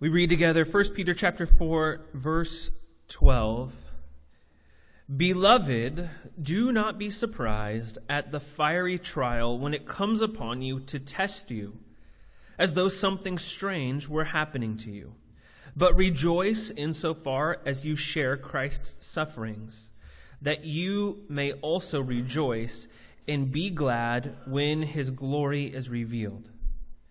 We read together 1 Peter chapter 4 verse 12. Beloved, do not be surprised at the fiery trial when it comes upon you to test you, as though something strange were happening to you. But rejoice insofar as you share Christ's sufferings, that you may also rejoice and be glad when his glory is revealed.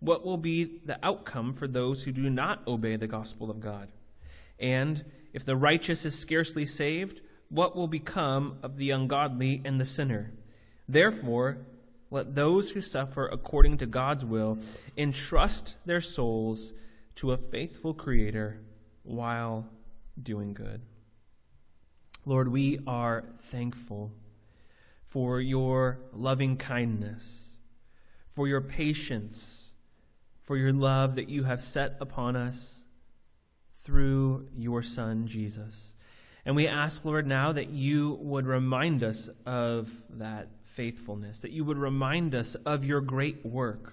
what will be the outcome for those who do not obey the gospel of God? And if the righteous is scarcely saved, what will become of the ungodly and the sinner? Therefore, let those who suffer according to God's will entrust their souls to a faithful Creator while doing good. Lord, we are thankful for your loving kindness, for your patience for your love that you have set upon us through your Son, Jesus. And we ask, Lord, now that you would remind us of that faithfulness, that you would remind us of your great work.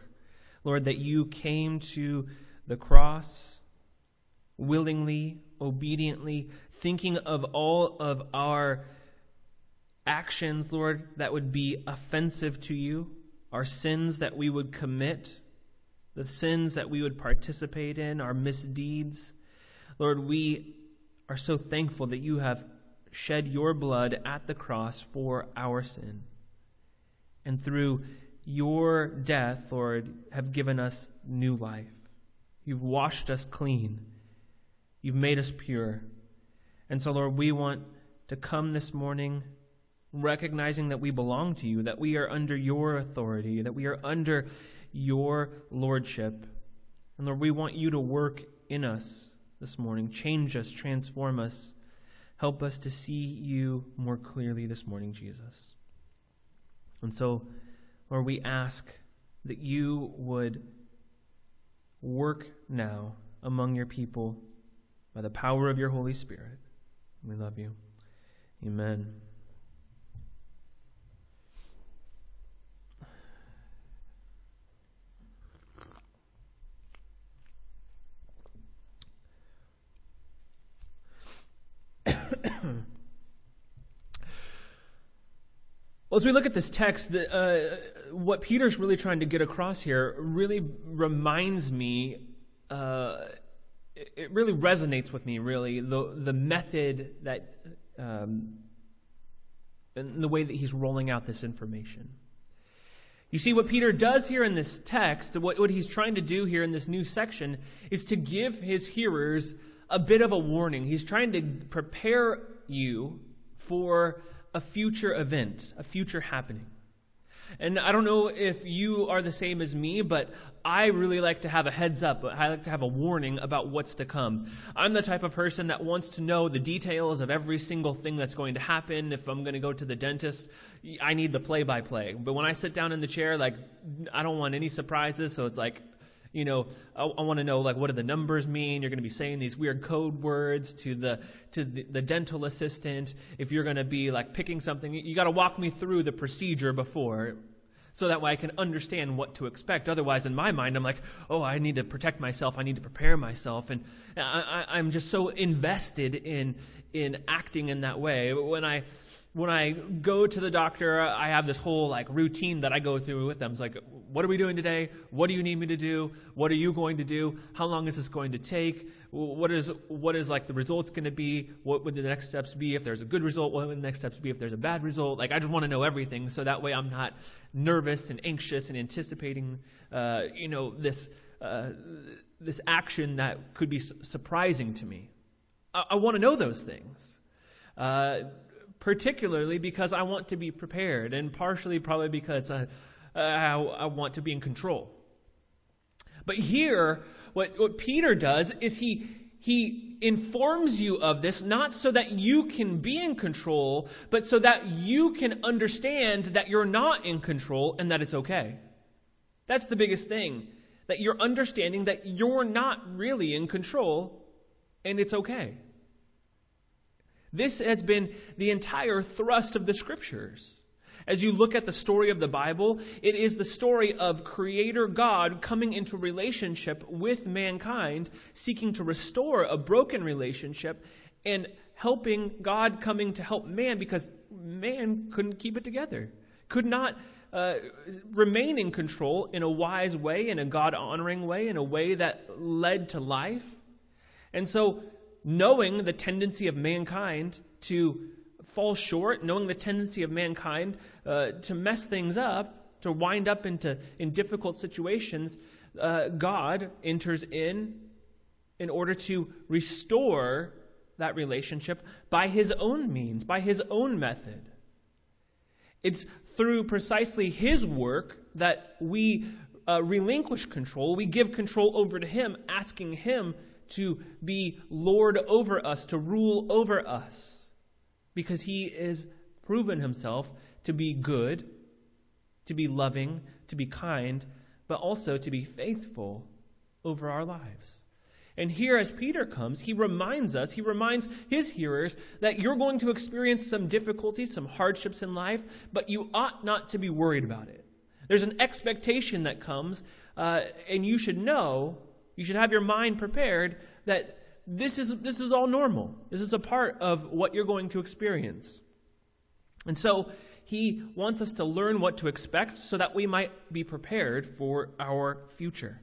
Lord, that you came to the cross willingly, obediently, thinking of all of our actions, Lord, that would be offensive to you, our sins that we would commit the sins that we would participate in, our misdeeds. Lord, we are so thankful that you have shed your blood at the cross for our sin. And through your death, Lord, have given us new life. You've washed us clean. You've made us pure. And so, Lord, we want to come this morning recognizing that we belong to you, that we are under your authority, that we are under your lordship. And Lord, we want you to work in us this morning. Change us, transform us. Help us to see you more clearly this morning, Jesus. And so, Lord, we ask that you would work now among your people by the power of your Holy Spirit. We love you. Amen. Well, as we look at this text, the, uh, what Peter's really trying to get across here really reminds me, uh, it really resonates with me, really, the, the method that, um, and the way that he's rolling out this information. You see, what Peter does here in this text, what, what he's trying to do here in this new section, is to give his hearers a bit of a warning. He's trying to prepare you for a future event, a future happening. And I don't know if you are the same as me, but I really like to have a heads up. I like to have a warning about what's to come. I'm the type of person that wants to know the details of every single thing that's going to happen. If I'm going to go to the dentist, I need the play by play. But when I sit down in the chair, like, I don't want any surprises. So it's like, you know, I, I want to know like what do the numbers mean? You're going to be saying these weird code words to the to the, the dental assistant. If you're going to be like picking something, you got to walk me through the procedure before so that way I can understand what to expect. Otherwise, in my mind, I'm like, oh, I need to protect myself. I need to prepare myself. And I, am just so invested in, in acting in that way. When I, when I go to the doctor, I have this whole like routine that I go through with them. It's like, what are we doing today? What do you need me to do? What are you going to do? How long is this going to take? What is what is like the results going to be? What would the next steps be if there's a good result? What would the next steps be if there's a bad result? Like I just want to know everything, so that way I'm not nervous and anxious and anticipating, uh, you know, this uh, this action that could be su- surprising to me. I, I want to know those things. Uh, particularly because I want to be prepared, and partially probably because I, I, I want to be in control. But here, what, what Peter does is he, he informs you of this not so that you can be in control, but so that you can understand that you're not in control and that it's okay. That's the biggest thing. That you're understanding that you're not really in control and it's okay. This has been the entire thrust of the scriptures. As you look at the story of the Bible, it is the story of Creator God coming into relationship with mankind, seeking to restore a broken relationship, and helping God coming to help man because man couldn't keep it together, could not uh, remain in control in a wise way, in a God honoring way, in a way that led to life. And so, knowing the tendency of mankind to fall short, knowing the tendency of mankind uh, to mess things up, to wind up into in difficult situations, uh, God enters in in order to restore that relationship by his own means, by his own method. It's through precisely his work that we uh, relinquish control. We give control over to him, asking him to be Lord over us, to rule over us because he is proven himself to be good, to be loving, to be kind, but also to be faithful over our lives. And here, as Peter comes, he reminds us, he reminds his hearers that you're going to experience some difficulties, some hardships in life, but you ought not to be worried about it. There's an expectation that comes, uh, and you should know, you should have your mind prepared that this is, this is all normal. This is a part of what you're going to experience. And so he wants us to learn what to expect so that we might be prepared for our future.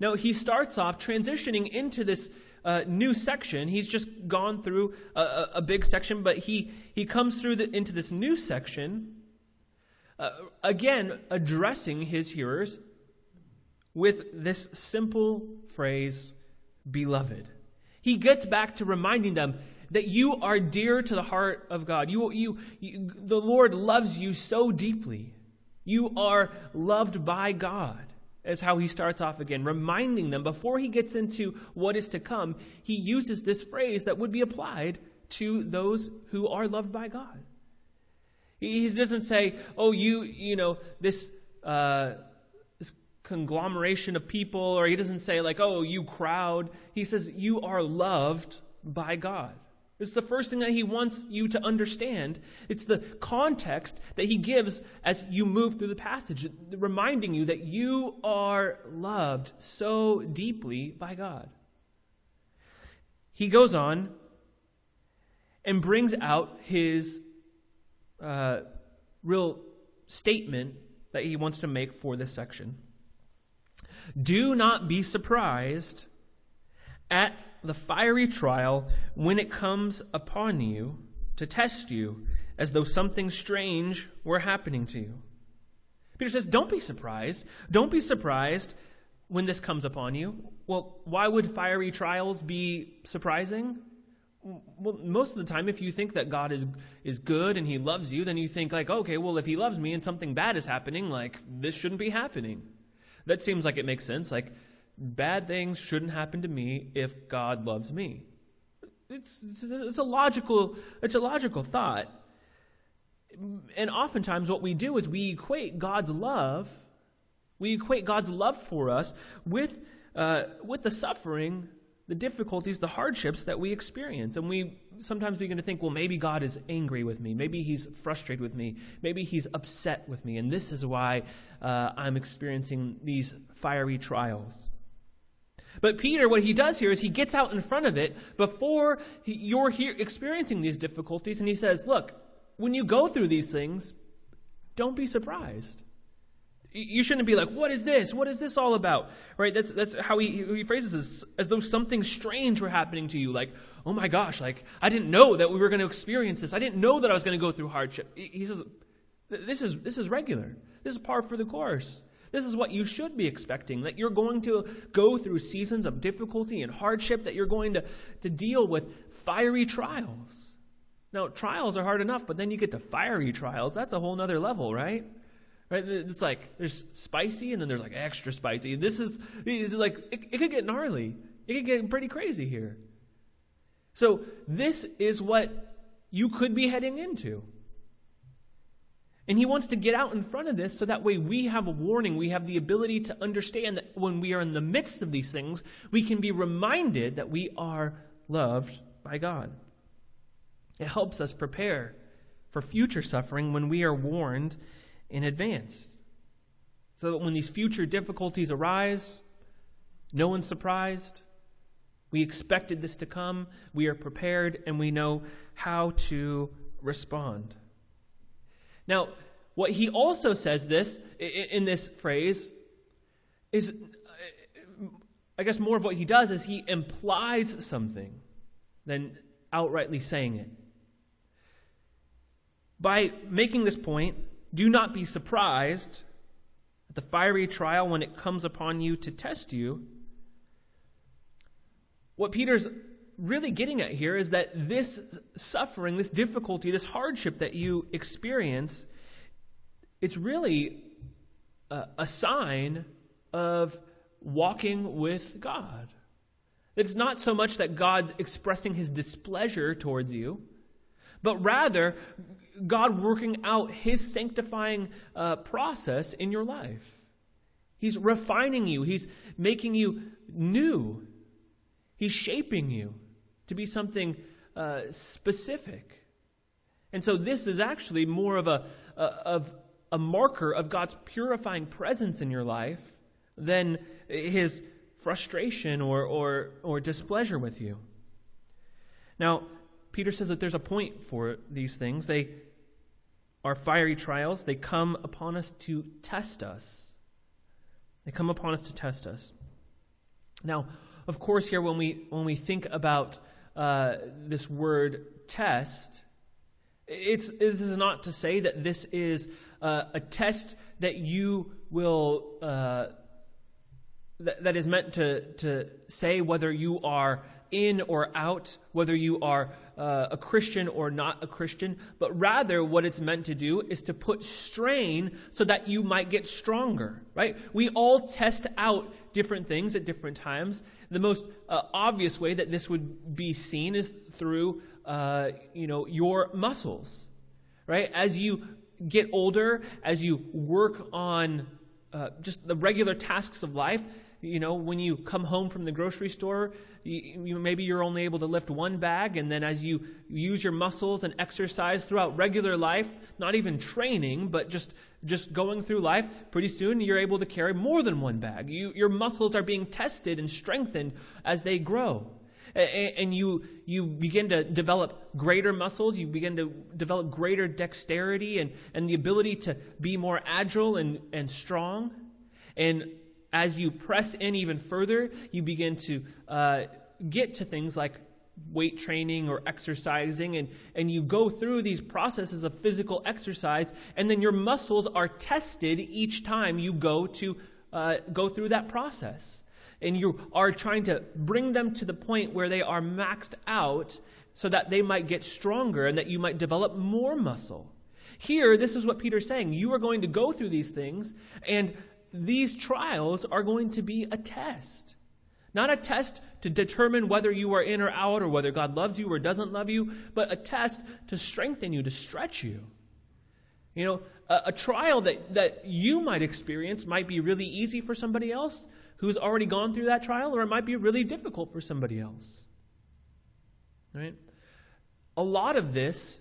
Now, he starts off transitioning into this uh, new section. He's just gone through a, a, big section, but he, he comes through the, into this new section, uh, again, addressing his hearers with this simple phrase, beloved he gets back to reminding them that you are dear to the heart of God. You, you, you, the Lord loves you so deeply. You are loved by God, is how he starts off again, reminding them before he gets into what is to come, he uses this phrase that would be applied to those who are loved by God. He doesn't say, oh, you, you know, this. Uh, conglomeration of people, or he doesn't say, like, oh, you crowd. He says, you are loved by God. It's the first thing that he wants you to understand. It's the context that he gives as you move through the passage, reminding you that you are loved so deeply by God. He goes on and brings out his uh, real statement that he wants to make for this section. Do not be surprised at the fiery trial when it comes upon you to test you as though something strange were happening to you. Peter says, Don't be surprised. Don't be surprised when this comes upon you. Well, why would fiery trials be surprising? Well, most of the time, if you think that God is, is good and He loves you, then you think, like, okay, well, if He loves me and something bad is happening, like, this shouldn't be happening. That seems like it makes sense. Like, bad things shouldn't happen to me if God loves me. It's, it's, it's, a logical it's a logical thought. And oftentimes what we do is we equate God's love, we equate God's love for us with, uh, with the suffering the difficulties, the hardships that we experience. And we sometimes begin to think, well, maybe God is angry with me. Maybe he's frustrated with me. Maybe he's upset with me. And this is why uh, I'm experiencing these fiery trials. But Peter, what he does here is he gets out in front of it before you're here experiencing these difficulties, and he says, Look, when you go through these things, don't be surprised. You shouldn't be like, what is this? What is this all about? Right? That's, that's how he, he phrases this, as though something strange were happening to you. Like, oh my gosh, like, I didn't know that we were going to experience this. I didn't know that I was going to go through hardship. He says, this is, this is regular. This is par for the course. This is what you should be expecting that you're going to go through seasons of difficulty and hardship, that you're going to, to deal with fiery trials. Now, trials are hard enough, but then you get to fiery trials. That's a whole other level, right? Right? It's like there's spicy and then there's like extra spicy. This is, this is like, it, it could get gnarly. It could get pretty crazy here. So, this is what you could be heading into. And he wants to get out in front of this so that way we have a warning. We have the ability to understand that when we are in the midst of these things, we can be reminded that we are loved by God. It helps us prepare for future suffering when we are warned in advance. So that when these future difficulties arise, no one's surprised. We expected this to come, we are prepared, and we know how to respond. Now, what he also says this in this phrase is I guess more of what he does is he implies something than outrightly saying it. By making this point, do not be surprised at the fiery trial when it comes upon you to test you. What Peter's really getting at here is that this suffering, this difficulty, this hardship that you experience, it's really a, a sign of walking with God. It's not so much that God's expressing his displeasure towards you, but rather God working out his sanctifying uh, process in your life. He's refining you, he's making you new, he's shaping you to be something uh, specific. And so this is actually more of a, a, of a marker of God's purifying presence in your life than his frustration or, or, or displeasure with you. Now, Peter says that there's a point for these things. They are fiery trials, they come upon us to test us. They come upon us to test us. Now, of course, here when we when we think about uh, this word test, it's, this is not to say that this is uh, a test that you will, uh, that, that is meant to, to say whether you are in or out, whether you are uh, a Christian or not a Christian, but rather what it's meant to do is to put strain so that you might get stronger, right? We all test out different things at different times. The most uh, obvious way that this would be seen is through, uh, you know, your muscles, right? As you get older, as you work on uh, just the regular tasks of life, you know, when you come home from the grocery store, you, you, maybe you're only able to lift one bag, and then as you use your muscles and exercise throughout regular life, not even training, but just just going through life, pretty soon you're able to carry more than one bag. You, your muscles are being tested and strengthened as they grow and you you begin to develop greater muscles you begin to develop greater dexterity and, and the ability to be more agile and, and strong and as you press in even further, you begin to uh, get to things like weight training or exercising, and, and you go through these processes of physical exercise, and then your muscles are tested each time you go to uh, go through that process. And you are trying to bring them to the point where they are maxed out so that they might get stronger and that you might develop more muscle. Here, this is what Peter's saying. You are going to go through these things, and these trials are going to be a test. Not a test to determine whether you are in or out or whether God loves you or doesn't love you, but a test to strengthen you, to stretch you. You know, a, a, trial that, that you might experience might be really easy for somebody else who's already gone through that trial, or it might be really difficult for somebody else. Right? A lot of this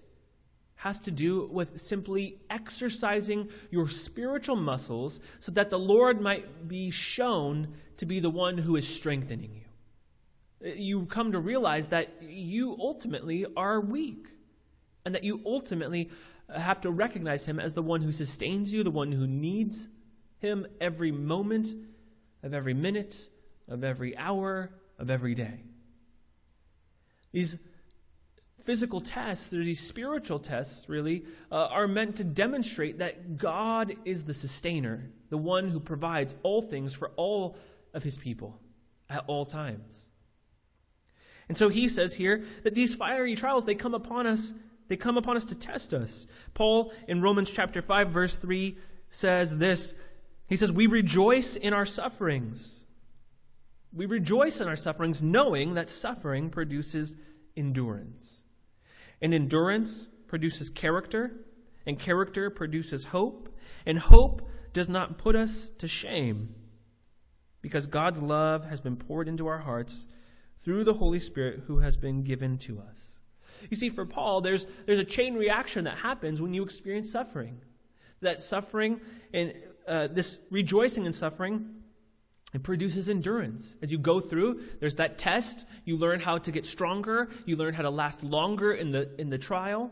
has to do with simply exercising your spiritual muscles so that the Lord might be shown to be the one who is strengthening you. You come to realize that you ultimately are weak and that you ultimately have to recognize Him as the one who sustains you, the one who needs Him every moment of every minute, of every hour, of every day. These physical tests, these spiritual tests, really, uh, are meant to demonstrate that God is the sustainer, the one who provides all things for all of his people at all times. And so he says here that these fiery trials, they come upon us, they come upon us to test us. Paul in Romans chapter 5, verse 3 says this. He says, We rejoice in our sufferings We rejoice in our sufferings, knowing that suffering produces endurance. And endurance produces character, and character produces hope, and hope does not put us to shame because God's love has been poured into our hearts through the Holy Spirit who has been given to us. You see, for Paul, there's, there's a chain reaction that happens when you experience suffering. That suffering and uh, this rejoicing in suffering it produces endurance. As you go through, there's that test. You learn how to get stronger. You learn how to last longer in the, in the trial.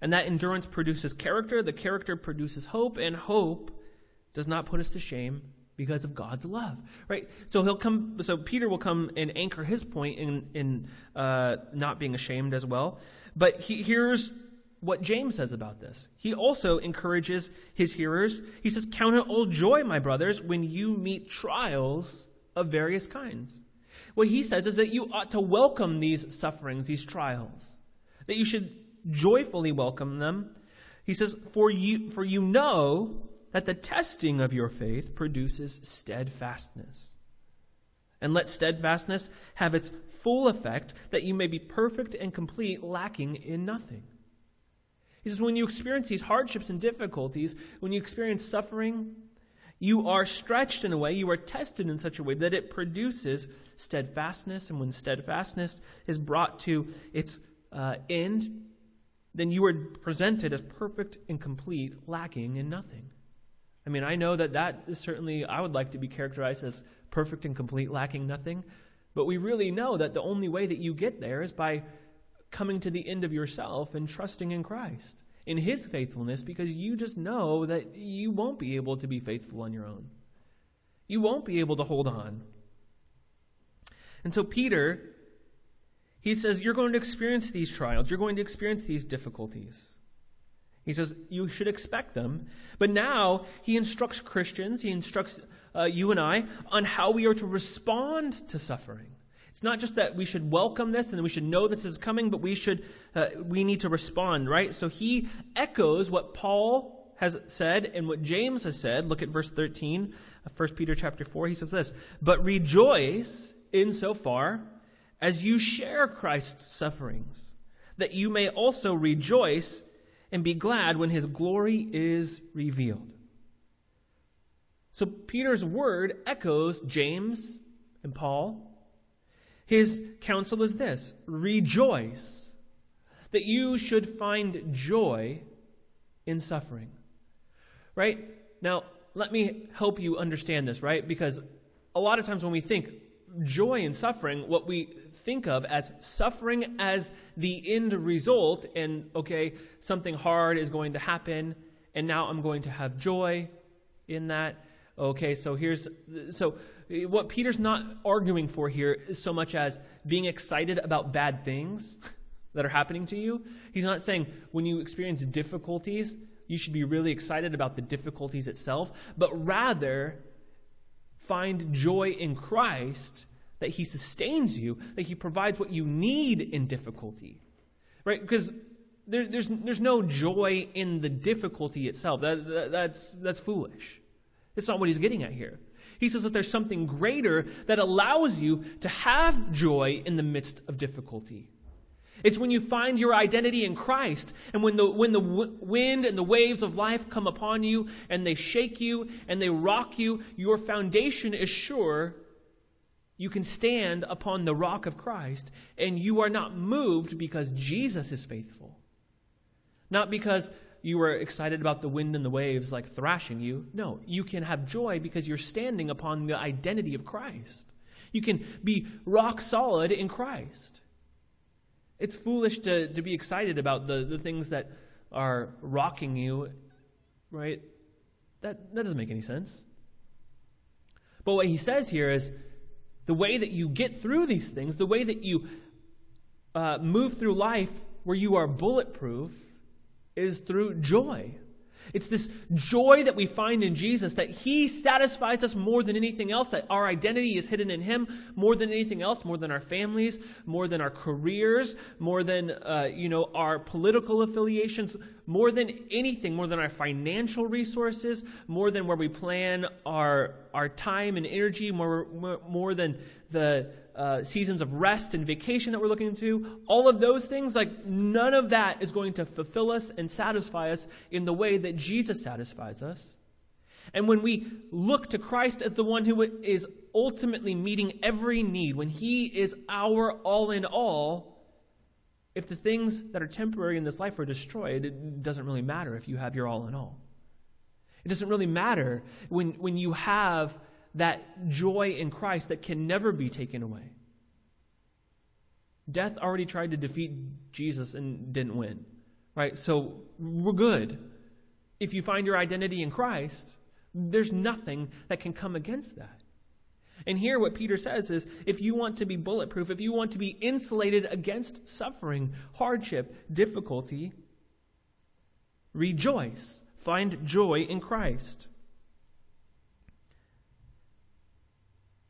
And that endurance produces character. The character produces hope. And hope does not put us to shame because of God's love, right? So he'll come. So Peter will come and anchor his point in in uh, not being ashamed as well. But he, here's what James says about this. He also encourages his hearers. He says, Count it all joy, my brothers, when you meet trials of various kinds. What he says is that you ought to welcome these sufferings, these trials, that you should joyfully welcome them. He says, For you, for you know that the testing of your faith produces steadfastness. And let steadfastness have its full effect, that you may be perfect and complete, lacking in nothing. He says, when you experience these hardships and difficulties, when you experience suffering, you are stretched in a way, you are tested in such a way that it produces steadfastness. And when steadfastness is brought to its uh, end, then you are presented as perfect and complete, lacking in nothing. I mean, I know that that is certainly, I would like to be characterized as perfect and complete, lacking nothing. But we really know that the only way that you get there is by coming to the end of yourself and trusting in Christ, in His faithfulness, because you just know that you won't be able to be faithful on your own. You won't be able to hold on. And so, Peter, he says, You're going to experience these trials, you're going to experience these difficulties. He says, You should expect them. But now he instructs Christians, he instructs uh, you and I on how we are to respond to suffering. It's not just that we should welcome this and we should know this is coming, but we should uh, we need to respond, right? So he echoes what Paul has said and what James has said. Look at verse 13 of 1 Peter chapter 4. He says this, "But rejoice insofar as you share Christ's sufferings, that you may also rejoice and be glad when his glory is revealed." So Peter's word echoes James and Paul his counsel is this rejoice, that you should find joy in suffering. Right? Now, let me help you understand this, right? Because a lot of times when we think joy in suffering, what we think of as suffering as the end result, and okay, something hard is going to happen, and now I'm going to have joy in that. Okay, so here's so what Peter's not arguing for here is so much as being excited about bad things that are happening to you. He's not saying when you experience difficulties, you should be really excited about the difficulties itself, but rather find joy in Christ that he sustains you, that he provides what you need in difficulty. Right? Because there, there's, there's no joy in the difficulty itself. That, that, that's, that's foolish. It's not what he's getting at here. He says that there's something greater that allows you to have joy in the midst of difficulty. It's when you find your identity in Christ and when the, when the w- wind and the waves of life come upon you and they shake you and they rock you, your foundation is sure. You can stand upon the rock of Christ and you are not moved because Jesus is faithful. Not because you were excited about the wind and the waves like thrashing you. No, you can have joy because you're standing upon the identity of Christ. You can be rock solid in Christ. It's foolish to, to be excited about the, the things that are rocking you, right? That, that doesn't make any sense. But what he says here is the way that you get through these things, the way that you uh, move through life where you are bulletproof, is through joy. It's this joy that we find in Jesus that He satisfies us more than anything else, that our identity is hidden in Him more than anything else, more than our families, more than our careers, more than, uh, you know, our political affiliations, more than anything, more than our financial resources, more than where we plan our, our time and energy, more, more, more than the uh, seasons of rest and vacation that we're looking into, all of those things, like none of that is going to fulfill us and satisfy us in the way that Jesus satisfies us. And when we look to Christ as the one who is ultimately meeting every need, when He is our all in all, if the things that are temporary in this life are destroyed, it doesn't really matter if you have your all in all. It doesn't really matter when, when you have that joy in Christ that can never be taken away. Death already tried to defeat Jesus and didn't win, right? So we're good. If you find your identity in Christ, there's nothing that can come against that. And here, what Peter says is if you want to be bulletproof, if you want to be insulated against suffering, hardship, difficulty, rejoice. Find joy in Christ.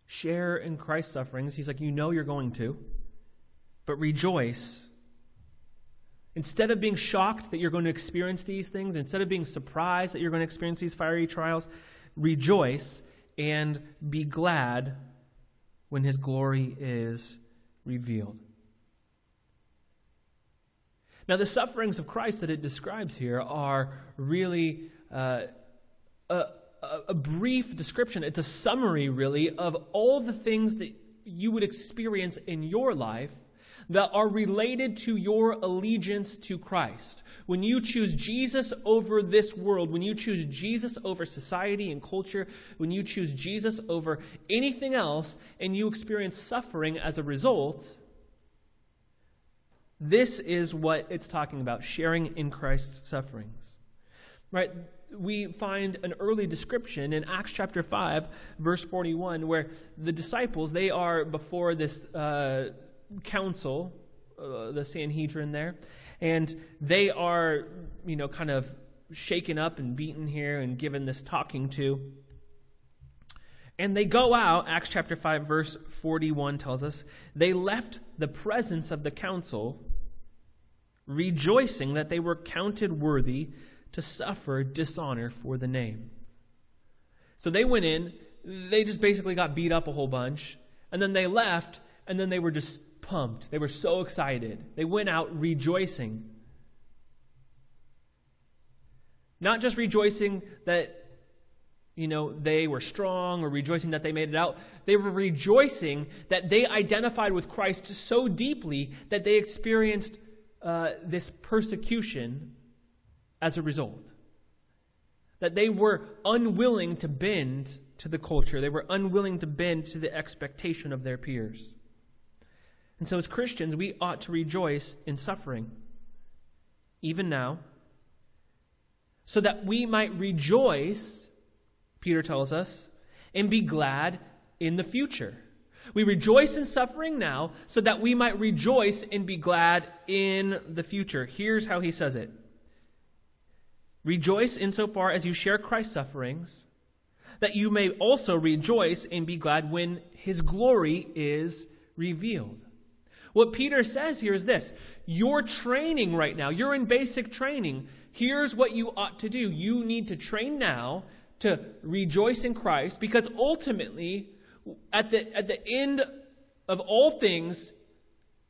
Share in Christ's sufferings. He's like, You know you're going to, but rejoice. Instead of being shocked that you're going to experience these things, instead of being surprised that you're going to experience these fiery trials, rejoice and be glad when his glory is revealed. Now, the sufferings of Christ that it describes here are really uh, uh, a, brief description. It's a summary, really, of all the things that you would experience in your life that are related to your allegiance to Christ. When you choose Jesus over this world, when you choose Jesus over society and culture, when you choose Jesus over anything else, and you experience suffering as a result, this is what it's talking about sharing in Christ's sufferings. Right? We find an early description in Acts chapter 5, verse 41, where the disciples, they are before this uh, council, uh, the Sanhedrin there, and they are, you know, kind of shaken up and beaten here and given this talking to. And they go out, Acts chapter 5, verse 41 tells us, they left the presence of the council, rejoicing that they were counted worthy to suffer dishonor for the name. So they went in, they just basically got beat up a whole bunch, and then they left, and then they were just pumped. They were so excited. They went out rejoicing. Not just rejoicing that you know, they were strong or rejoicing that they made it out. They were rejoicing that they identified with Christ so deeply that they experienced uh, this persecution as a result. That they were unwilling to bend to the culture, they were unwilling to bend to the expectation of their peers. And so, as Christians, we ought to rejoice in suffering, even now, so that we might rejoice, Peter tells us, and be glad in the future. We rejoice in suffering now so that we might rejoice and be glad in the future. Here's how he says it Rejoice insofar as you share Christ's sufferings, that you may also rejoice and be glad when his glory is revealed. What Peter says here is this You're training right now, you're in basic training. Here's what you ought to do you need to train now to rejoice in Christ because ultimately, at the, at the end of all things,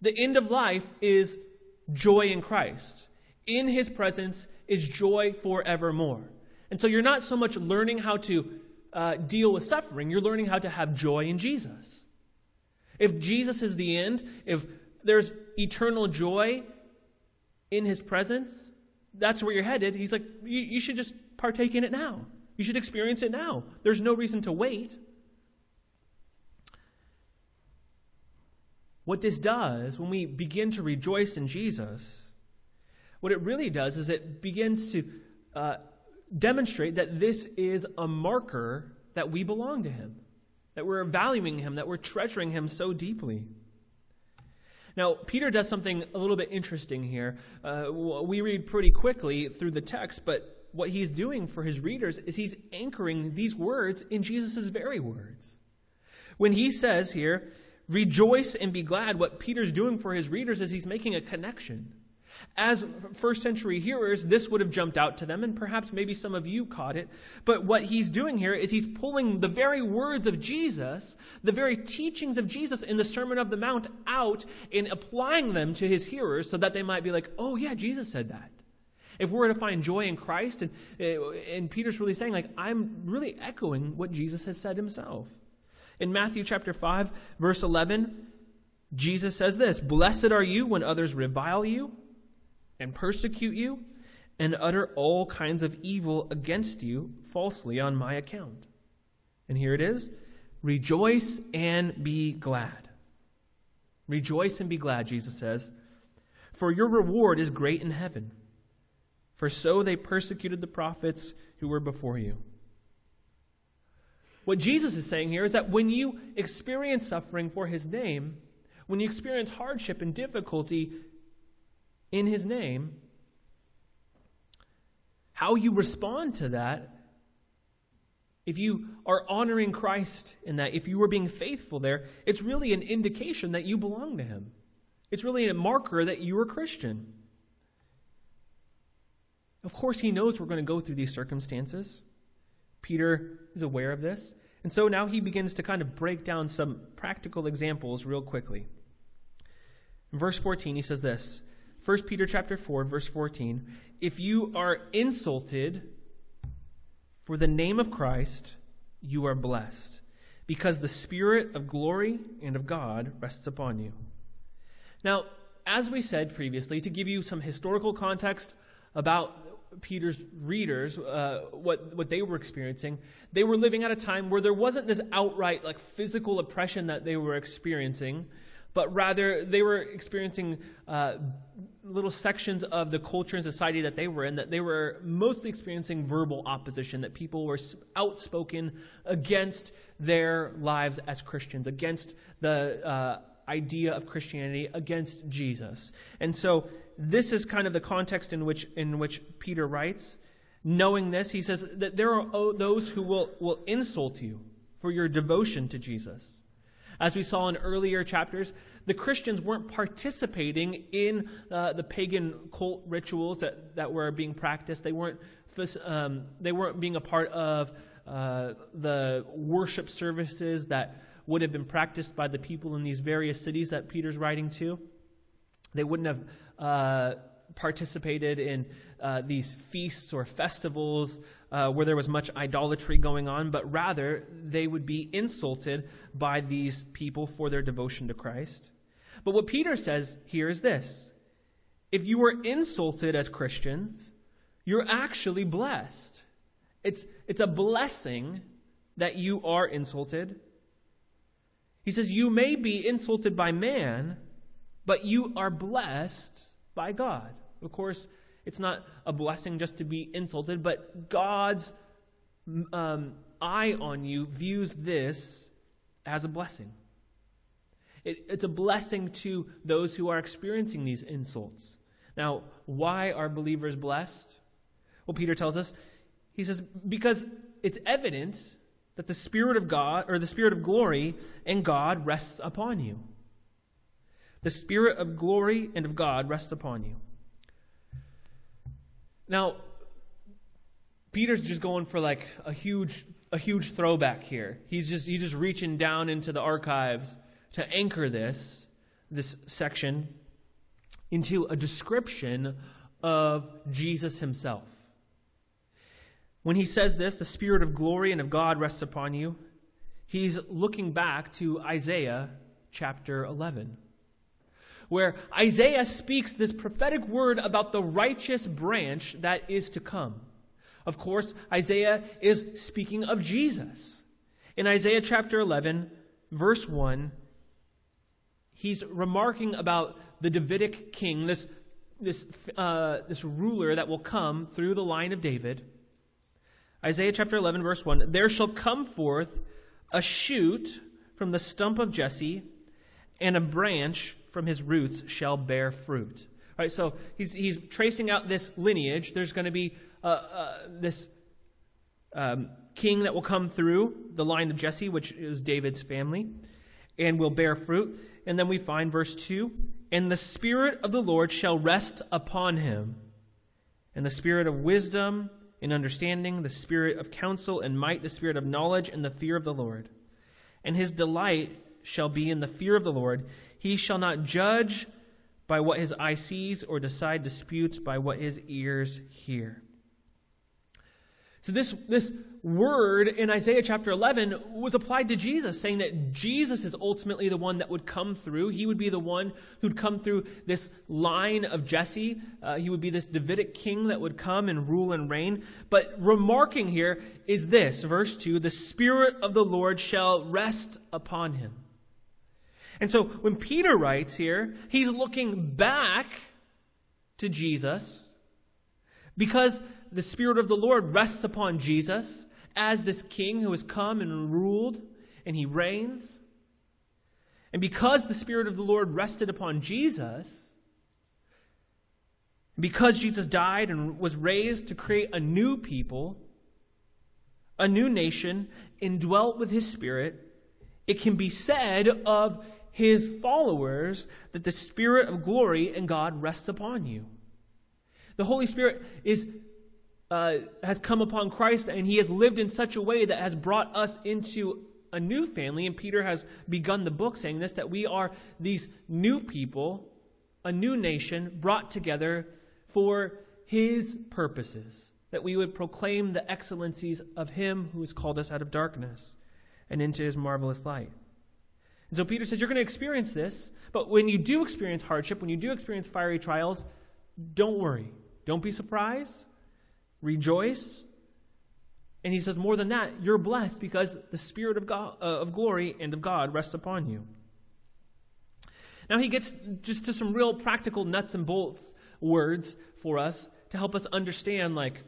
the end of life is joy in Christ. In his presence, is joy forevermore. And so you're not so much learning how to uh, deal with suffering, you're learning how to have joy in Jesus. If Jesus is the end, if there's eternal joy in his presence, that's where you're headed. He's like, you, you should just partake in it now. You should experience it now. There's no reason to wait. What this does, when we begin to rejoice in Jesus, what it really does is it begins to uh, demonstrate that this is a marker that we belong to Him, that we're valuing Him, that we're treasuring Him so deeply. Now, Peter does something a little bit interesting here. Uh, we read pretty quickly through the text, but what he's doing for his readers is he's anchoring these words in Jesus' very words. When he says here, rejoice and be glad, what Peter's doing for his readers is he's making a connection. As first century hearers, this would have jumped out to them, and perhaps maybe some of you caught it. But what he's doing here is he's pulling the very words of Jesus, the very teachings of Jesus in the Sermon of the Mount out and applying them to his hearers so that they might be like, oh, yeah, Jesus said that. If we're to find joy in Christ, and, eh, and Peter's really saying, like, I'm really echoing what Jesus has said himself. In Matthew chapter 5, verse 11, Jesus says this Blessed are you when others revile you and persecute you and utter all kinds of evil against you falsely on my account. And here it is Rejoice and be glad. Rejoice and be glad, Jesus says, for your reward is great in heaven. For so they persecuted the prophets who were before you. What Jesus is saying here is that when you experience suffering for his name, when you experience hardship and difficulty, in his name, how you respond to that, if you are honoring Christ in that, if you are being faithful there, it's really an indication that you belong to him. It's really a marker that you are Christian. Of course, he knows we're going to go through these circumstances. Peter is aware of this. And so now he begins to kind of break down some practical examples real quickly. In verse 14, he says this 1 Peter chapter 4 verse 14, if you are insulted for the name of Christ, you are blessed, because the spirit of glory and of God rests upon you. Now, as we said previously, to give you some historical context about Peter's readers, uh, what, what they were experiencing, they were living at a time where there wasn't this outright like physical oppression that they were experiencing but rather they were experiencing uh, little sections of the culture and society that they were in that they were mostly experiencing verbal opposition, that people were outspoken against their lives as Christians, against the uh, idea of Christianity, against Jesus. And so this is kind of the context in which, in which Peter writes. Knowing this, he says that there are those who will, will insult you for your devotion to Jesus. As we saw in earlier chapters, the Christians weren't participating in uh, the pagan cult rituals that, that were being practiced. They weren't, um, they weren't being a part of uh, the worship services that would have been practiced by the people in these various cities that Peter's writing to. They wouldn't have uh, participated in uh, these feasts or festivals uh, where there was much idolatry going on, but rather they would be insulted by these people for their devotion to Christ. But what Peter says here is this if you were insulted as Christians, you're actually blessed. It's, it's a blessing that you are insulted. He says, You may be insulted by man, but you are blessed by God. Of course, it's not a blessing just to be insulted, but God's um, eye on you views this as a blessing. It, it's a blessing to those who are experiencing these insults. Now, why are believers blessed? Well, Peter tells us, he says, because it's evidence that the Spirit of God, or the Spirit of glory and God rests upon you. The Spirit of glory and of God rests upon you. Now, Peter's just going for like a huge a huge throwback here. He's just he's just reaching down into the archives to anchor this this section into a description of Jesus himself. When he says this, the spirit of glory and of God rests upon you, he's looking back to Isaiah chapter 11 where Isaiah speaks this prophetic word about the righteous branch that is to come. Of course, Isaiah is speaking of Jesus. In Isaiah chapter 11, verse 1, he's remarking about the Davidic king, this, this, uh, this ruler that will come through the line of David. Isaiah chapter 11, verse 1 There shall come forth a shoot from the stump of Jesse, and a branch from his roots shall bear fruit. Right, so he's, he's tracing out this lineage. There's going to be uh, uh, this um, king that will come through the line of Jesse, which is David's family, and will bear fruit. And then we find verse 2 And the Spirit of the Lord shall rest upon him, and the Spirit of wisdom and understanding, the Spirit of counsel and might, the Spirit of knowledge and the fear of the Lord. And his delight shall be in the fear of the Lord. He shall not judge by what his eye sees or decide disputes by what his ears hear. So this, this word in Isaiah chapter 11 was applied to Jesus, saying that Jesus is ultimately the one that would come through. He would be the one who'd come through this line of Jesse. Uh, he would be this Davidic king that would come and rule and reign. But remarking here is this, verse 2, the Spirit of the Lord shall rest upon him. And so when Peter writes here, he's looking back to Jesus because the Spirit of the Lord rests upon Jesus as this king who has come and ruled and he reigns. And because the Spirit of the Lord rested upon Jesus, because Jesus died and was raised to create a new people, a new nation, indwelt with his Spirit, it can be said of his followers that the Spirit of glory and God rests upon you. The Holy Spirit is, uh, has come upon Christ and he has lived in such a way that has brought us into a new family. And Peter has begun the book saying this that we are these new people, a new nation brought together for his purposes, that we would proclaim the excellencies of him who has called us out of darkness and into his marvelous light. And so Peter says, You're going to experience this, but when you do experience hardship, when you do experience fiery trials, don't worry. Don't be surprised. Rejoice. And he says, More than that, you're blessed because the Spirit of, God, uh, of glory and of God rests upon you. Now he gets just to some real practical nuts and bolts words for us to help us understand, like,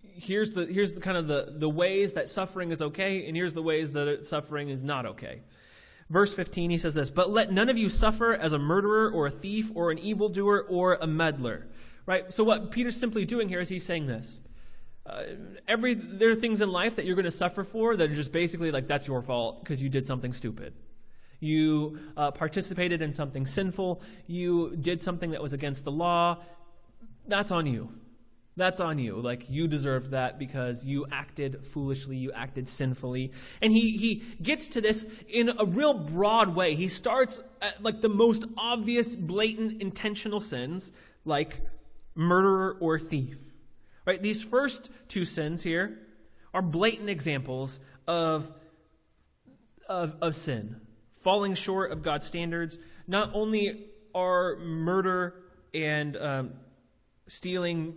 here's the here's the kind of the, the ways that suffering is okay, and here's the ways that suffering is not okay. Verse 15, he says this, But let none of you suffer as a murderer or a thief or an evildoer or a meddler. Right? So what Peter's simply doing here is he's saying this. Uh, every there are things in life that you're going to suffer for that are just basically like that's your fault because you did something stupid. You uh, participated in something sinful. You did something that was against the law. That's on you. That's on you. Like, you deserved that because you acted foolishly, you acted sinfully. And he, he gets to this in a real broad way. He starts at, like, the most obvious, blatant, intentional sins, like murderer or thief. Right? These first two sins here are blatant examples of, of, of sin, falling short of God's standards. Not only are murder and um, stealing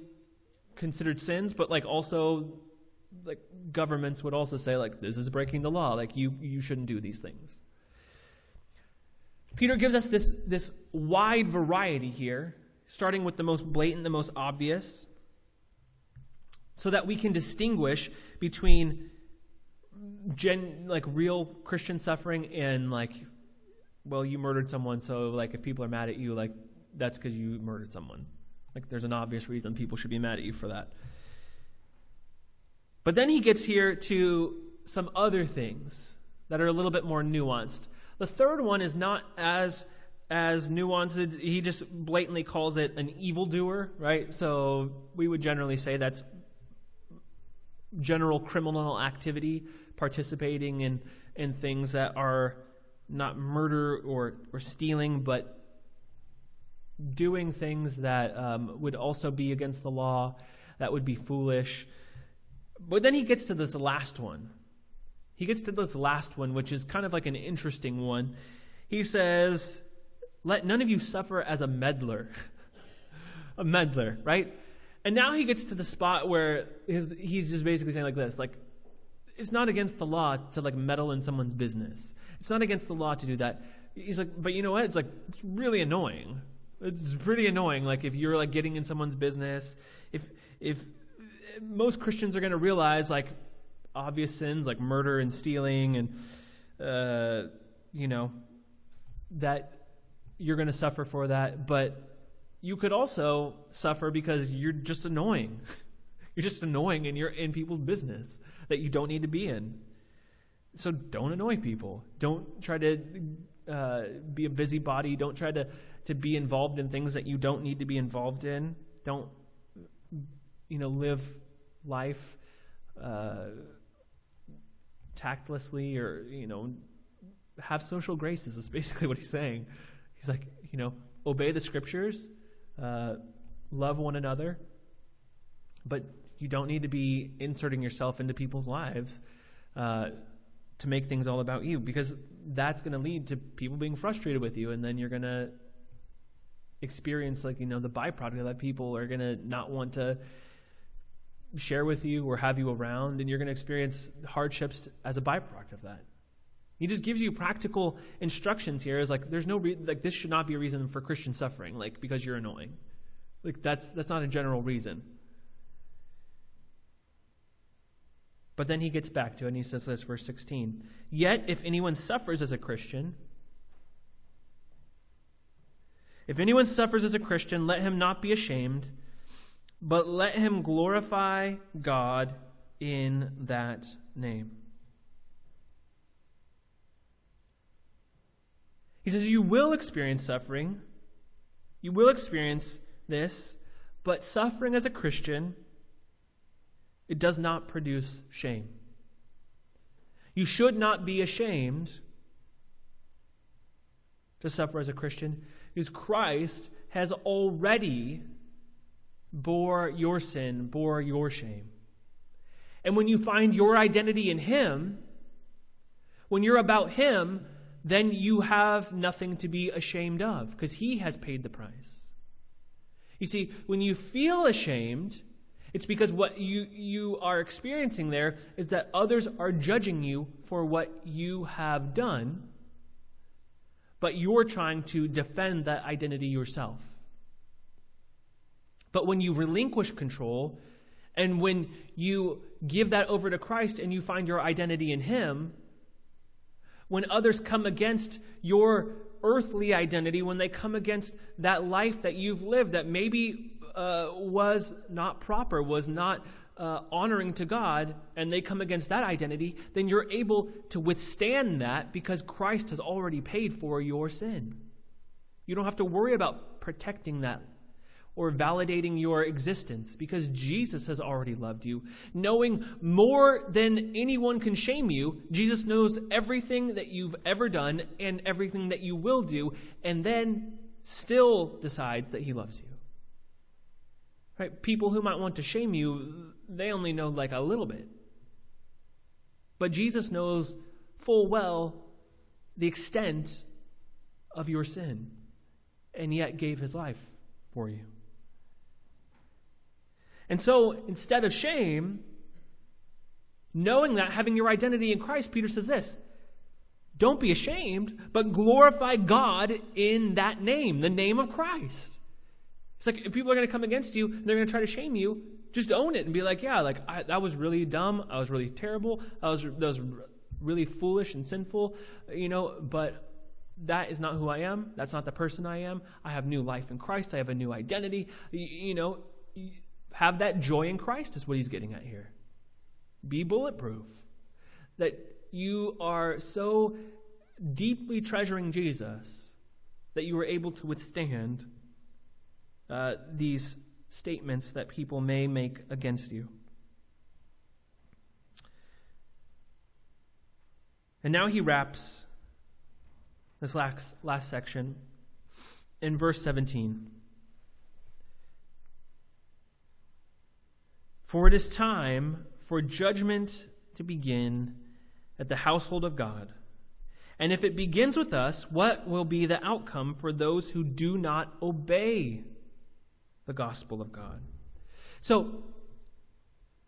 considered sins, but like also like governments would also say like this is breaking the law, like you you shouldn't do these things. Peter gives us this this wide variety here, starting with the most blatant, the most obvious, so that we can distinguish between gen like real Christian suffering and like well you murdered someone so like if people are mad at you like that's because you murdered someone like there's an obvious reason people should be mad at you for that. But then he gets here to some other things that are a little bit more nuanced. The third one is not as as nuanced. He just blatantly calls it an evildoer, right? So we would generally say that's general criminal activity, participating in, in things that are not murder or, or stealing, but doing things that um, would also be against the law, that would be foolish. But then he gets to this last one. He gets to this last one, which is kind of like an interesting one. He says, Let none of you suffer as a meddler. a meddler, right? And now he gets to the spot where his, he's just basically saying like this, like, it's not against the law to like meddle in someone's business. It's not against the law to do that. He's like, but you know what? It's like it's really annoying, it's pretty annoying. Like if you're like getting in someone's business, if if most Christians are going to realize like obvious sins like murder and stealing and uh, you know that you're going to suffer for that, but you could also suffer because you're just annoying. you're just annoying and you're in people's business that you don't need to be in. So don't annoy people. Don't try to uh, be a busybody. Don't try to, to be involved in things that you don't need to be involved in. Don't, you know, live life uh, tactlessly or, you know, have social graces, is basically what he's saying. He's like, you know, obey the scriptures, uh, love one another, but you don't need to be inserting yourself into people's lives uh, to make things all about you because that's going to lead to people being frustrated with you, and then you're going to experience like you know the byproduct of that people are going to not want to share with you or have you around and you're going to experience hardships as a byproduct of that he just gives you practical instructions here. Is like there's no re- like this should not be a reason for Christian suffering, like because you're annoying. Like that's that's not a general reason. But then he gets back to it and he says this, verse 16. Yet if anyone suffers as a Christian, if anyone suffers as a Christian, let him not be ashamed, but let him glorify God in that name. He says, You will experience suffering. You will experience this, but suffering as a Christian, it does not produce shame. You should not be ashamed to suffer as a Christian because Christ has already bore your sin, bore your shame. And when you find your identity in Him, when you're about Him, then you have nothing to be ashamed of because he has paid the price. You see, when you feel ashamed, it's because what you, you are experiencing there is that others are judging you for what you have done, but you're trying to defend that identity yourself. But when you relinquish control, and when you give that over to Christ and you find your identity in Him, when others come against your earthly identity, when they come against that life that you've lived that maybe uh, was not proper, was not uh, honoring to God, and they come against that identity, then you're able to withstand that because Christ has already paid for your sin. You don't have to worry about protecting that or validating your existence because Jesus has already loved you. Knowing more than anyone can shame you, Jesus knows everything that you've ever done and everything that you will do, and then still decides that he loves you. Right? People who might want to shame you, they only know like a little bit. But Jesus knows full well the extent of your sin and yet gave his life for you. And so instead of shame, knowing that, having your identity in Christ, Peter says this don't be ashamed, but glorify God in that name, the name of Christ. It's like if people are going to come against you and they're going to try to shame you, just own it and be like, yeah, like I, that was really dumb. I was really terrible. I was that was really foolish and sinful, you know. But that is not who I am. That's not the person I am. I have new life in Christ. I have a new identity. You, you know, have that joy in Christ, is what he's getting at here. Be bulletproof. That you are so deeply treasuring Jesus that you are able to withstand uh, these statements that people may make against you. And now he wraps this last, last section in verse 17. For it is time for judgment to begin at the household of God. And if it begins with us, what will be the outcome for those who do not obey the gospel of God? So,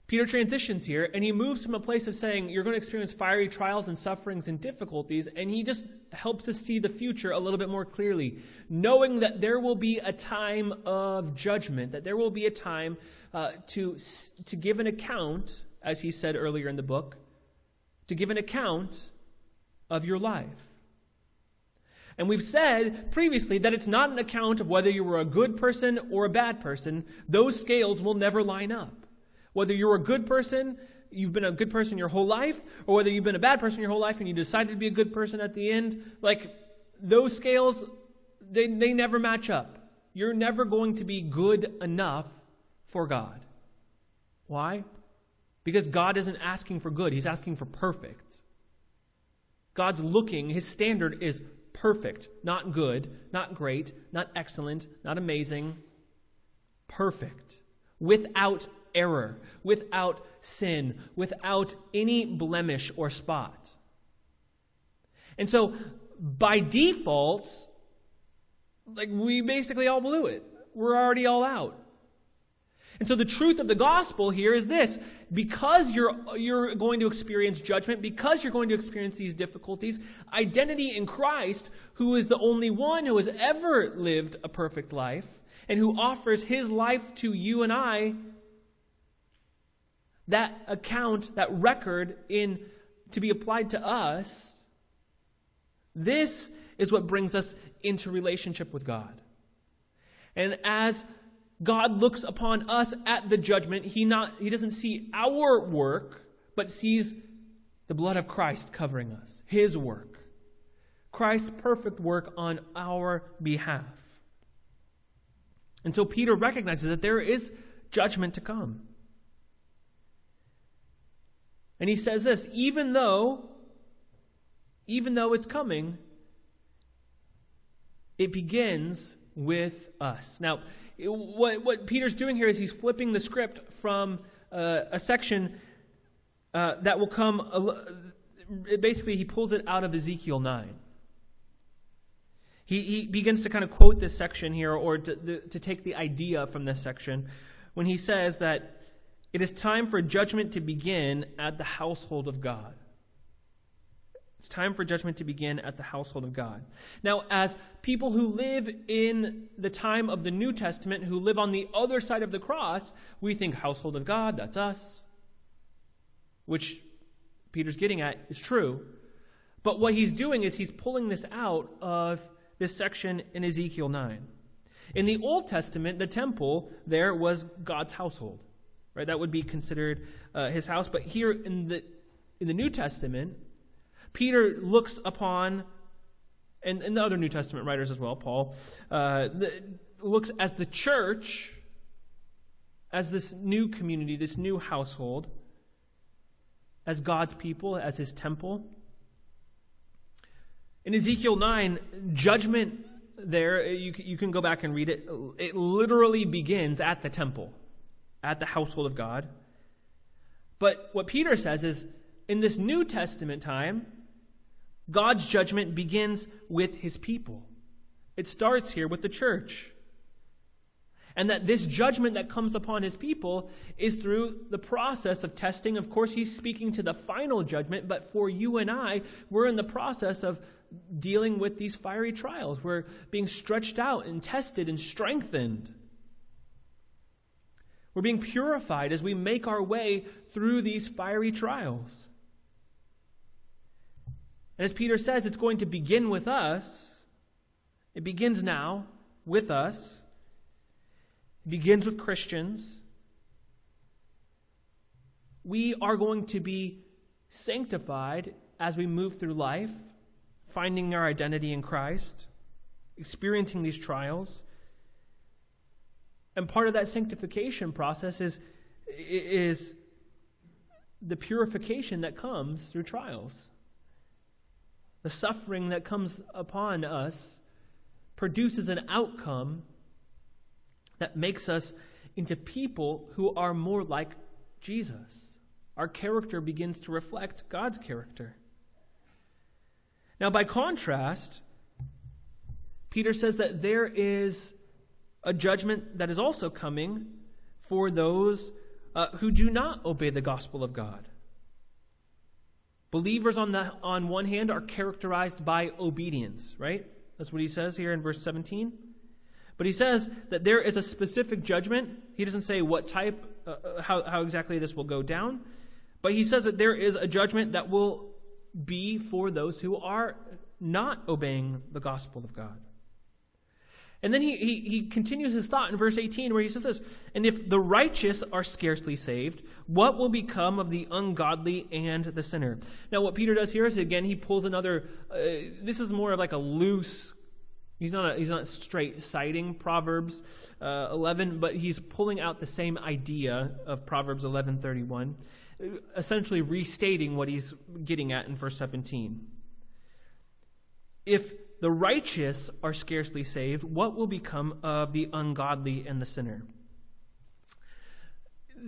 Peter transitions here and he moves from a place of saying you're going to experience fiery trials and sufferings and difficulties, and he just helps us see the future a little bit more clearly, knowing that there will be a time of judgment, that there will be a time uh, to, to give an account, as he said earlier in the book, to give an account of your life. And we've said previously that it's not an account of whether you were a good person or a bad person. Those scales will never line up. Whether you're a good person, you've been a good person your whole life, or whether you've been a bad person your whole life and you decided to be a good person at the end, like those scales, they, they never match up. You're never going to be good enough for God. Why? Because God isn't asking for good, He's asking for perfect. God's looking, His standard is perfect, not good, not great, not excellent, not amazing. Perfect. Without error, without sin, without any blemish or spot. And so, by default, like we basically all blew it. We're already all out. And so the truth of the gospel here is this because you're, you're going to experience judgment, because you're going to experience these difficulties, identity in Christ, who is the only one who has ever lived a perfect life and who offers his life to you and I, that account, that record in to be applied to us, this is what brings us into relationship with God. And as God looks upon us at the judgment. He, not, he doesn't see our work, but sees the blood of Christ covering us, his work. Christ's perfect work on our behalf. And so Peter recognizes that there is judgment to come. And he says this even though, even though it's coming, it begins with us. Now, what, what Peter's doing here is he's flipping the script from uh, a section uh, that will come, uh, basically, he pulls it out of Ezekiel 9. He, he begins to kind of quote this section here, or to, to take the idea from this section, when he says that it is time for judgment to begin at the household of God. It's time for judgment to begin at the household of God. Now, as people who live in the time of the New Testament, who live on the other side of the cross, we think household of God, that's us. Which Peter's getting at is true. But what he's doing is he's pulling this out of this section in Ezekiel 9. In the Old Testament, the temple there was God's household. Right? That would be considered uh, his house. But here in the in the New Testament, Peter looks upon, and, and the other New Testament writers as well, Paul, uh, looks as the church, as this new community, this new household, as God's people, as his temple. In Ezekiel 9, judgment there, you, you can go back and read it. It literally begins at the temple, at the household of God. But what Peter says is in this New Testament time, God's judgment begins with his people. It starts here with the church. And that this judgment that comes upon his people is through the process of testing. Of course, he's speaking to the final judgment, but for you and I, we're in the process of dealing with these fiery trials. We're being stretched out and tested and strengthened. We're being purified as we make our way through these fiery trials. And as Peter says, it's going to begin with us. It begins now with us. It begins with Christians. We are going to be sanctified as we move through life, finding our identity in Christ, experiencing these trials. And part of that sanctification process is, is the purification that comes through trials. The suffering that comes upon us produces an outcome that makes us into people who are more like Jesus. Our character begins to reflect God's character. Now, by contrast, Peter says that there is a judgment that is also coming for those uh, who do not obey the gospel of God. Believers on the on one hand are characterized by obedience, right? That's what he says here in verse 17. But he says that there is a specific judgment. He doesn't say what type, uh, uh, how, how exactly this will go down, but he says that there is a judgment that will be for those who are not obeying the gospel of God. And then he, he, he, continues his thought in verse 18 where he says this And if the righteous are scarcely saved, what will become of the ungodly and the sinner? Now, what Peter does here is again, he pulls another, uh, this is more of like a loose, he's not, a, he's not straight citing Proverbs uh, 11, but he's pulling out the same idea of Proverbs 11.31, essentially restating what he's getting at in verse 17. If the righteous are scarcely saved, what will become of the ungodly and the sinner?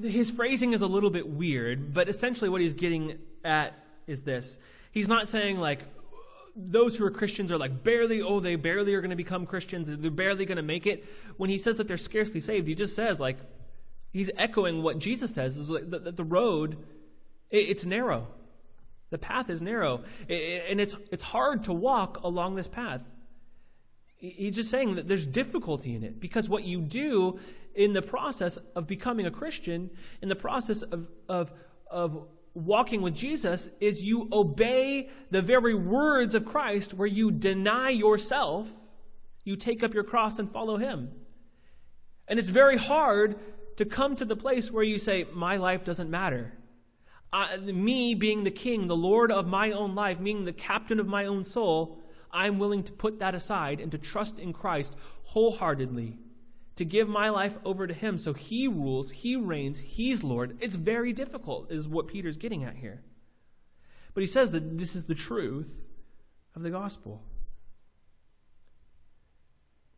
His phrasing is a little bit weird, but essentially what he's getting at is this. He's not saying, like, those who are Christians are like barely, oh, they barely are going to become Christians, they're barely going to make it. When he says that they're scarcely saved, he just says, like, he's echoing what Jesus says, is that the road, it's narrow. The path is narrow, and it's, it's hard to walk along this path. He's just saying that there's difficulty in it because what you do in the process of becoming a Christian, in the process of, of, of walking with Jesus, is you obey the very words of Christ where you deny yourself, you take up your cross and follow Him. And it's very hard to come to the place where you say, My life doesn't matter me being the king, the Lord of my own life, being the captain of my own soul, I'm willing to put that aside and to trust in Christ wholeheartedly, to give my life over to Him so He rules, He reigns, He's Lord. It's very difficult, is what Peter's getting at here. But he says that this is the truth of the gospel.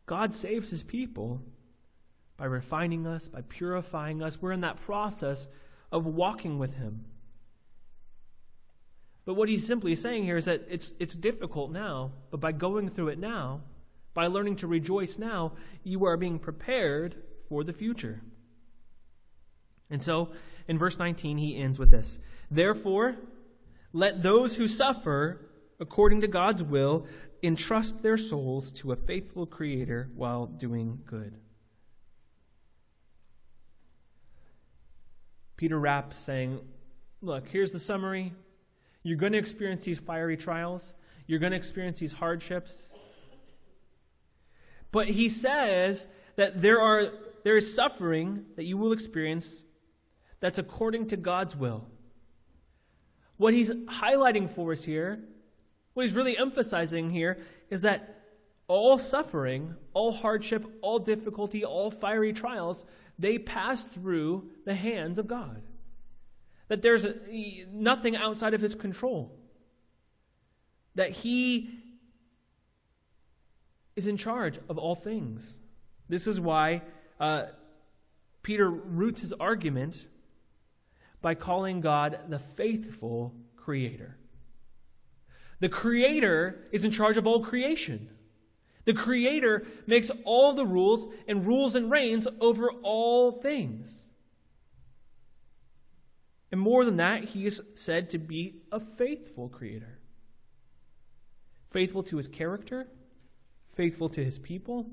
God saves His people by refining us, by purifying us. We're in that process of walking with Him. But what he's simply saying here is that it's, it's difficult now, but by going through it now, by learning to rejoice now, you are being prepared for the future. And so, in verse 19, he ends with this Therefore, let those who suffer according to God's will entrust their souls to a faithful Creator while doing good. Peter wraps saying, Look, here's the summary. You're going to experience these fiery trials, you're going to experience these hardships. But he says that there, are, there is suffering that you will experience that's according to God's will. What he's highlighting for us here, what he's really emphasizing here, is that all suffering, all hardship, all difficulty, all fiery trials, they pass through the hands of God that there's nothing outside of his control, that he is in charge of all things. This is why uh, Peter roots his argument by calling God the faithful creator. The creator is in charge of all creation. The creator makes all the rules and rules and reigns over all things. And more than that, he is said to be a faithful creator. Faithful to his character, faithful to his people,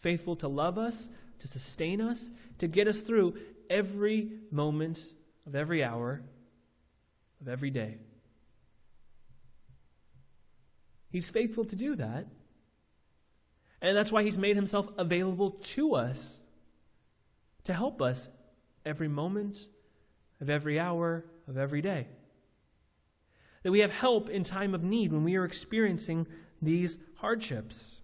faithful to love us, to sustain us, to get us through every moment of every hour of every day. He's faithful to do that. And that's why he's made himself available to us to help us every moment of every hour of every day. That we have help in time of need when we are experiencing these hardships.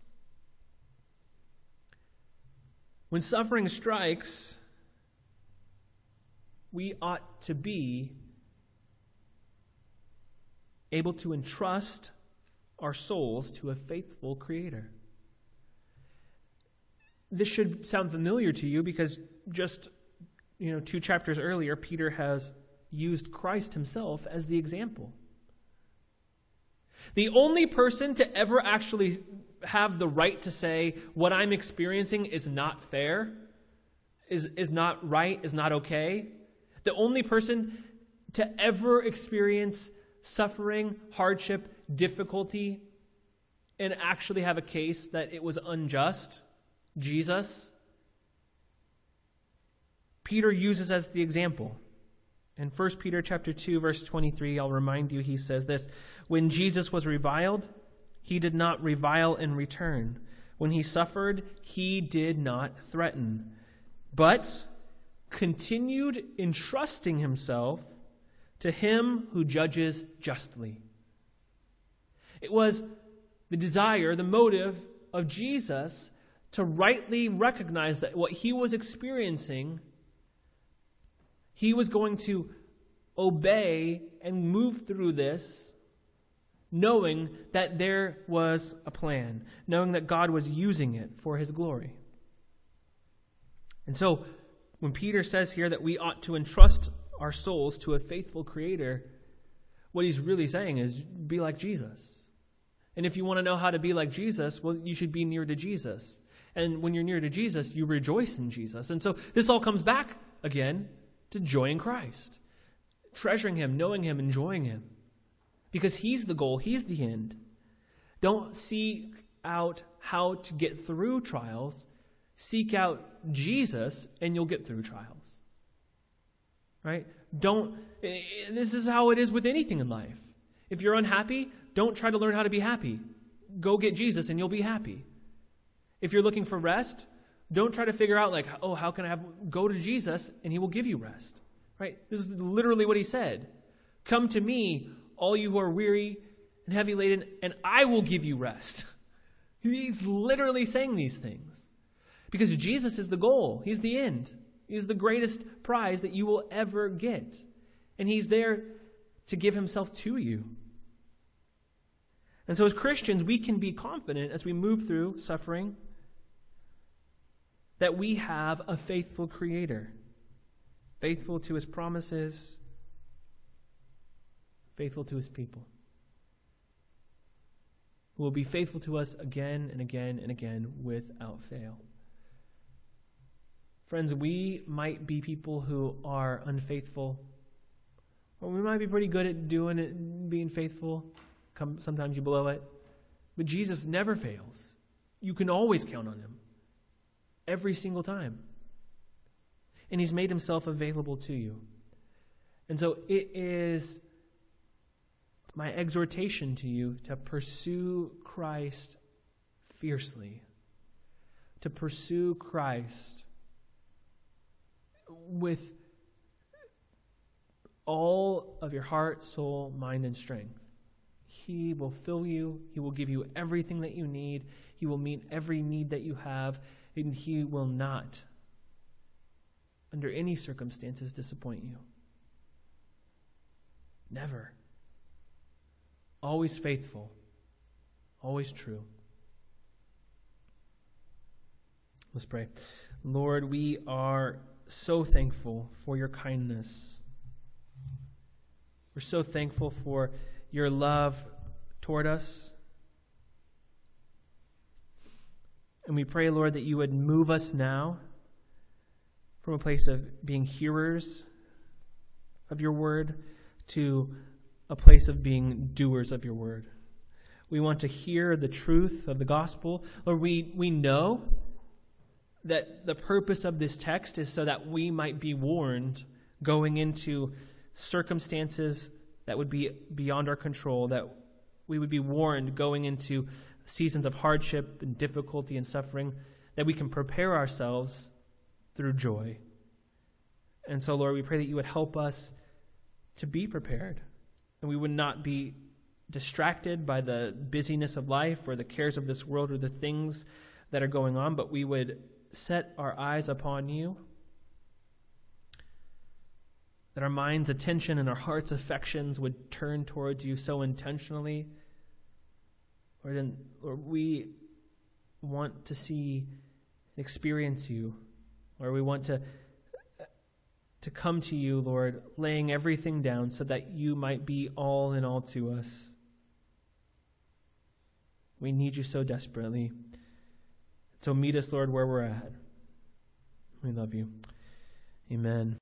When suffering strikes, we ought to be able to entrust our souls to a faithful Creator. This should sound familiar to you because just you know, two chapters earlier, Peter has used Christ himself as the example. The only person to ever actually have the right to say, what I'm experiencing is not fair, is, is not right, is not okay, the only person to ever experience suffering, hardship, difficulty, and actually have a case that it was unjust, Jesus, Peter uses as the example. In 1 Peter chapter 2 verse 23, I'll remind you he says this, when Jesus was reviled, he did not revile in return. When he suffered, he did not threaten, but continued entrusting himself to him who judges justly. It was the desire, the motive of Jesus to rightly recognize that what he was experiencing, he was going to obey and move through this knowing that there was a plan, knowing that God was using it for his glory. And so, when Peter says here that we ought to entrust our souls to a faithful Creator, what he's really saying is be like Jesus. And if you want to know how to be like Jesus, well, you should be near to Jesus. And when you're near to Jesus, you rejoice in Jesus. And so this all comes back again to joy in Christ, treasuring Him, knowing Him, enjoying Him. Because He's the goal, He's the end. Don't seek out how to get through trials, seek out Jesus, and you'll get through trials. Right? Don't, eh, eh, this is how it is with anything in life. If you're unhappy, don't try to learn how to be happy. Go get Jesus and you'll be happy. If you're looking for rest, don't try to figure out, like, oh, how can I have, go to Jesus and he will give you rest. Right? This is literally what he said. Come to me, all you who are weary and heavy laden, and I will give you rest. He's literally saying these things because Jesus is the goal, He's the end, He's the greatest prize that you will ever get. And He's there to give Himself to you. And so, as Christians, we can be confident as we move through suffering that we have a faithful Creator, faithful to His promises, faithful to His people, who will be faithful to us again and again and again without fail. Friends, we might be people who are unfaithful, or we might be pretty good at doing it, being faithful. Come, Sometimes you blow it. But Jesus never fails. You can always count on him every single time. And he's made himself available to you. And so it is my exhortation to you to pursue Christ fiercely, to pursue Christ with all of your heart, soul, mind, and strength. He will fill you. He will give you everything that you need. He will meet every need that you have. And He will not, under any circumstances, disappoint you. Never. Always faithful. Always true. Let's pray. Lord, we are so thankful for your kindness. We're so thankful for your love toward us. And we pray, Lord, that you would move us now from a place of being hearers of your word to a place of being doers of your word. We want to hear the truth of the gospel. Lord, we, we know that the purpose of this text is so that we might be warned going into circumstances that would be beyond our control, that we would be warned going into seasons of hardship and difficulty and suffering, that we can prepare ourselves through joy. And so, Lord, we pray that you would help us to be prepared and we would not be distracted by the busyness of life or the cares of this world or the things that are going on, but we would set our eyes upon you, that our mind's attention and our heart's affections would turn towards you so intentionally. Lord, Lord we want to see and experience you, or we want to to come to you, Lord, laying everything down so that you might be all in all to us. We need you so desperately. So meet us, Lord, where we're at. We love you. Amen.